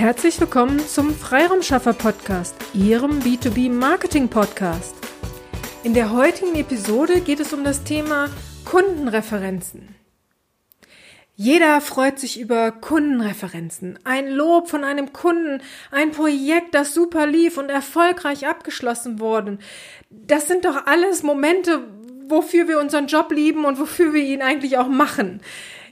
Herzlich willkommen zum Freiraumschaffer Podcast, Ihrem B2B Marketing Podcast. In der heutigen Episode geht es um das Thema Kundenreferenzen. Jeder freut sich über Kundenreferenzen, ein Lob von einem Kunden, ein Projekt, das super lief und erfolgreich abgeschlossen wurde. Das sind doch alles Momente, wofür wir unseren Job lieben und wofür wir ihn eigentlich auch machen.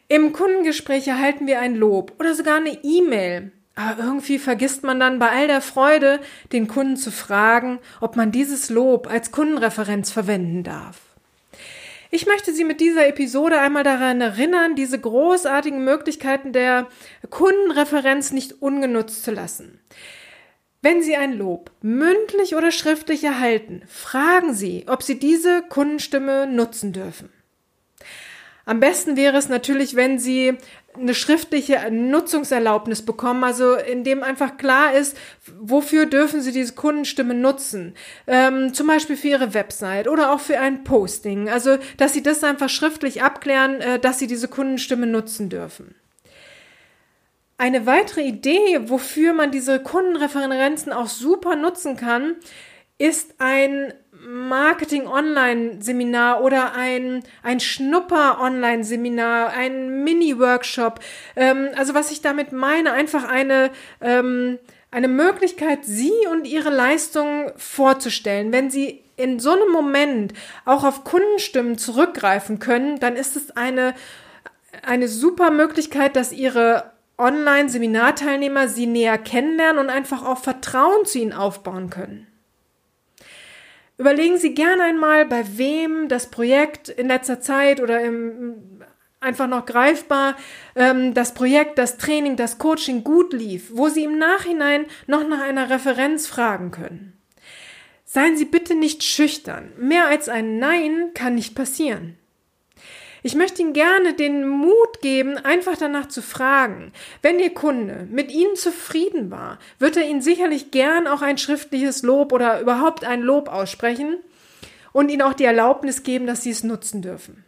Im Kundengespräch erhalten wir ein Lob oder sogar eine E-Mail. Aber irgendwie vergisst man dann bei all der Freude, den Kunden zu fragen, ob man dieses Lob als Kundenreferenz verwenden darf. Ich möchte Sie mit dieser Episode einmal daran erinnern, diese großartigen Möglichkeiten der Kundenreferenz nicht ungenutzt zu lassen. Wenn Sie ein Lob mündlich oder schriftlich erhalten, fragen Sie, ob Sie diese Kundenstimme nutzen dürfen. Am besten wäre es natürlich, wenn Sie eine schriftliche Nutzungserlaubnis bekommen, also in dem einfach klar ist, wofür dürfen Sie diese Kundenstimme nutzen. Ähm, zum Beispiel für Ihre Website oder auch für ein Posting. Also, dass Sie das einfach schriftlich abklären, äh, dass Sie diese Kundenstimme nutzen dürfen. Eine weitere Idee, wofür man diese Kundenreferenzen auch super nutzen kann, ist ein Marketing-Online-Seminar oder ein, ein Schnupper-Online-Seminar, ein Mini-Workshop. Ähm, also was ich damit meine, einfach eine, ähm, eine Möglichkeit, Sie und Ihre Leistung vorzustellen. Wenn Sie in so einem Moment auch auf Kundenstimmen zurückgreifen können, dann ist es eine, eine super Möglichkeit, dass Ihre Online-Seminarteilnehmer Sie näher kennenlernen und einfach auch Vertrauen zu Ihnen aufbauen können. Überlegen Sie gerne einmal, bei wem das Projekt in letzter Zeit oder im, einfach noch greifbar ähm, das Projekt, das Training, das Coaching gut lief, wo Sie im Nachhinein noch nach einer Referenz fragen können. Seien Sie bitte nicht schüchtern. Mehr als ein Nein kann nicht passieren. Ich möchte Ihnen gerne den Mut geben, einfach danach zu fragen. Wenn Ihr Kunde mit Ihnen zufrieden war, wird er Ihnen sicherlich gern auch ein schriftliches Lob oder überhaupt ein Lob aussprechen und Ihnen auch die Erlaubnis geben, dass Sie es nutzen dürfen.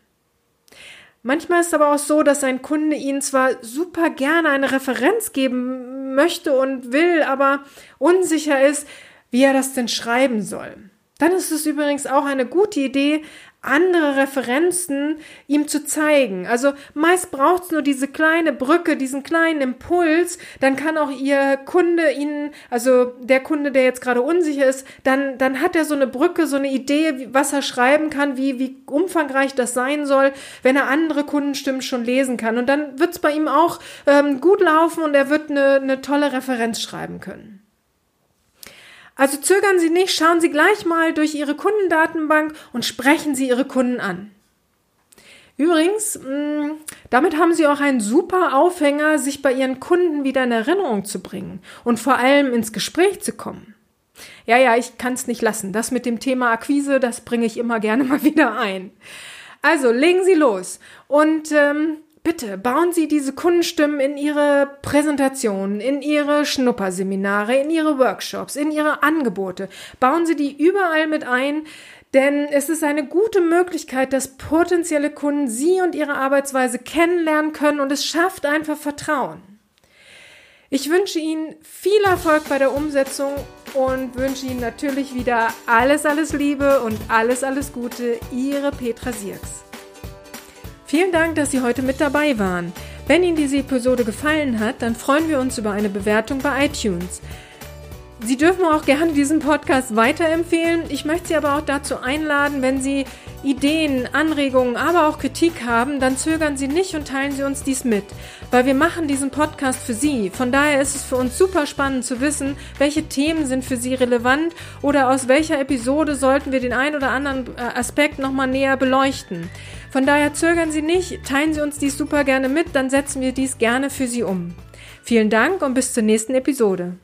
Manchmal ist es aber auch so, dass ein Kunde Ihnen zwar super gerne eine Referenz geben möchte und will, aber unsicher ist, wie er das denn schreiben soll. Dann ist es übrigens auch eine gute Idee, andere Referenzen ihm zu zeigen. Also meist braucht es nur diese kleine Brücke, diesen kleinen Impuls, dann kann auch ihr Kunde ihnen, also der Kunde, der jetzt gerade unsicher ist, dann, dann hat er so eine Brücke, so eine Idee, was er schreiben kann, wie, wie umfangreich das sein soll, wenn er andere Kundenstimmen schon lesen kann. Und dann wird es bei ihm auch ähm, gut laufen und er wird eine, eine tolle Referenz schreiben können. Also zögern Sie nicht, schauen Sie gleich mal durch Ihre Kundendatenbank und sprechen Sie Ihre Kunden an. Übrigens, mm, damit haben Sie auch einen super Aufhänger, sich bei Ihren Kunden wieder in Erinnerung zu bringen und vor allem ins Gespräch zu kommen. Ja, ja, ich kann es nicht lassen. Das mit dem Thema Akquise, das bringe ich immer gerne mal wieder ein. Also legen Sie los und ähm, Bitte bauen Sie diese Kundenstimmen in Ihre Präsentationen, in Ihre Schnupperseminare, in Ihre Workshops, in Ihre Angebote. Bauen Sie die überall mit ein, denn es ist eine gute Möglichkeit, dass potenzielle Kunden Sie und Ihre Arbeitsweise kennenlernen können und es schafft einfach Vertrauen. Ich wünsche Ihnen viel Erfolg bei der Umsetzung und wünsche Ihnen natürlich wieder alles, alles Liebe und alles, alles Gute. Ihre Petra Sierks. Vielen Dank, dass Sie heute mit dabei waren. Wenn Ihnen diese Episode gefallen hat, dann freuen wir uns über eine Bewertung bei iTunes. Sie dürfen auch gerne diesen Podcast weiterempfehlen. Ich möchte Sie aber auch dazu einladen, wenn Sie Ideen, Anregungen, aber auch Kritik haben, dann zögern Sie nicht und teilen Sie uns dies mit, weil wir machen diesen Podcast für Sie. Von daher ist es für uns super spannend zu wissen, welche Themen sind für Sie relevant oder aus welcher Episode sollten wir den ein oder anderen äh, Aspekt nochmal näher beleuchten. Von daher zögern Sie nicht, teilen Sie uns dies super gerne mit, dann setzen wir dies gerne für Sie um. Vielen Dank und bis zur nächsten Episode.